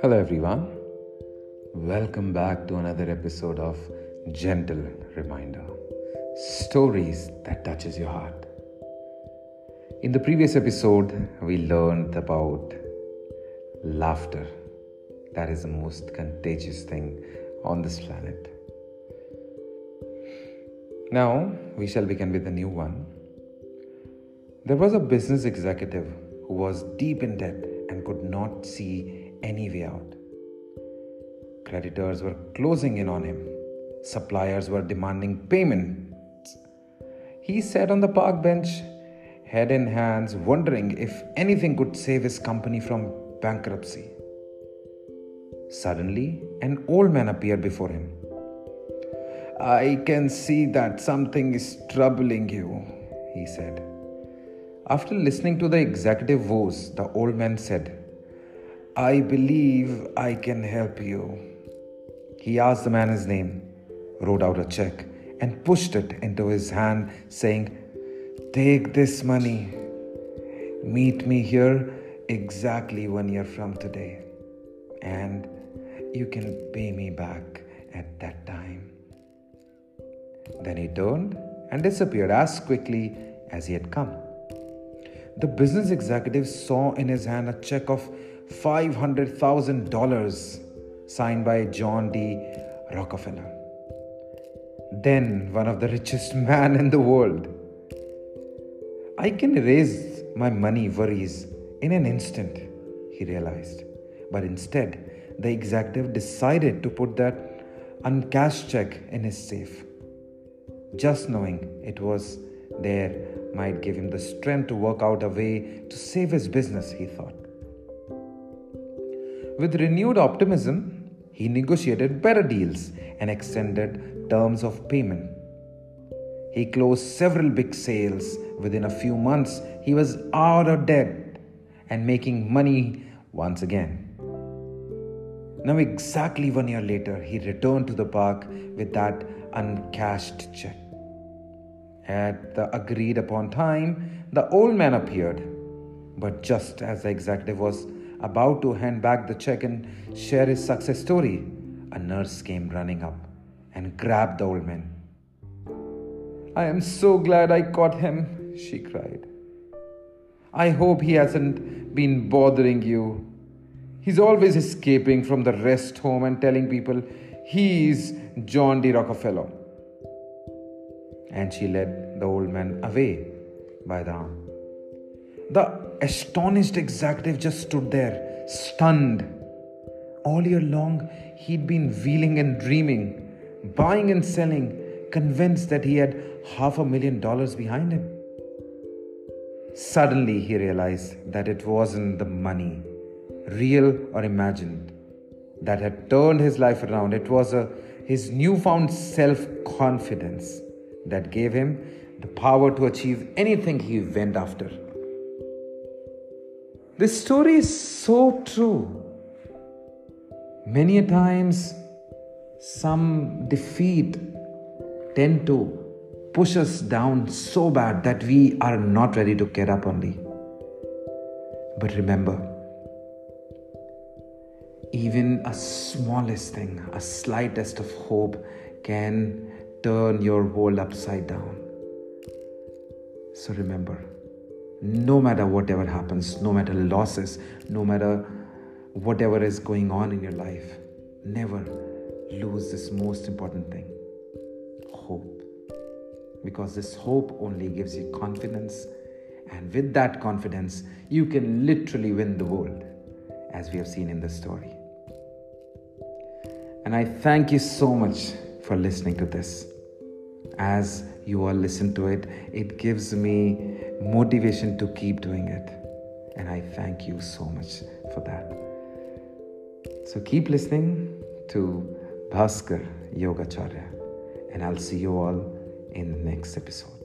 Hello, everyone. Welcome back to another episode of Gentle Reminder Stories that touches your heart. In the previous episode, we learned about laughter. That is the most contagious thing on this planet. Now, we shall begin with a new one. There was a business executive who was deep in debt and could not see any way out. Creditors were closing in on him, suppliers were demanding payments. He sat on the park bench, head in hands, wondering if anything could save his company from bankruptcy. Suddenly, an old man appeared before him. I can see that something is troubling you, he said. After listening to the executive voice, the old man said, I believe I can help you. He asked the man his name, wrote out a check, and pushed it into his hand, saying, Take this money. Meet me here exactly one year from today, and you can pay me back at that time. Then he turned and disappeared as quickly as he had come. The business executive saw in his hand a check of $500,000 signed by John D. Rockefeller. Then one of the richest man in the world. I can erase my money worries in an instant, he realized. But instead, the executive decided to put that uncashed check in his safe. Just knowing it was there might give him the strength to work out a way to save his business, he thought. With renewed optimism, he negotiated better deals and extended terms of payment. He closed several big sales. Within a few months, he was out of debt and making money once again. Now, exactly one year later, he returned to the park with that uncashed check. At the agreed upon time, the old man appeared. But just as the executive was about to hand back the check and share his success story, a nurse came running up and grabbed the old man. I am so glad I caught him, she cried. I hope he hasn't been bothering you. He's always escaping from the rest home and telling people he's John D. Rockefeller. And she led the old man away by the arm. The astonished executive just stood there, stunned. All year long, he'd been wheeling and dreaming, buying and selling, convinced that he had half a million dollars behind him. Suddenly, he realized that it wasn't the money, real or imagined, that had turned his life around. It was a, his newfound self confidence that gave him the power to achieve anything he went after. This story is so true. Many a times, some defeat tend to push us down so bad that we are not ready to get up only. But remember, even a smallest thing, a slightest of hope can turn your world upside down. So remember, no matter whatever happens, no matter losses, no matter whatever is going on in your life, never lose this most important thing hope. Because this hope only gives you confidence, and with that confidence, you can literally win the world, as we have seen in the story. And I thank you so much for listening to this. As you all listen to it, it gives me motivation to keep doing it. And I thank you so much for that. So keep listening to Bhaskar Yogacharya, and I'll see you all in the next episode.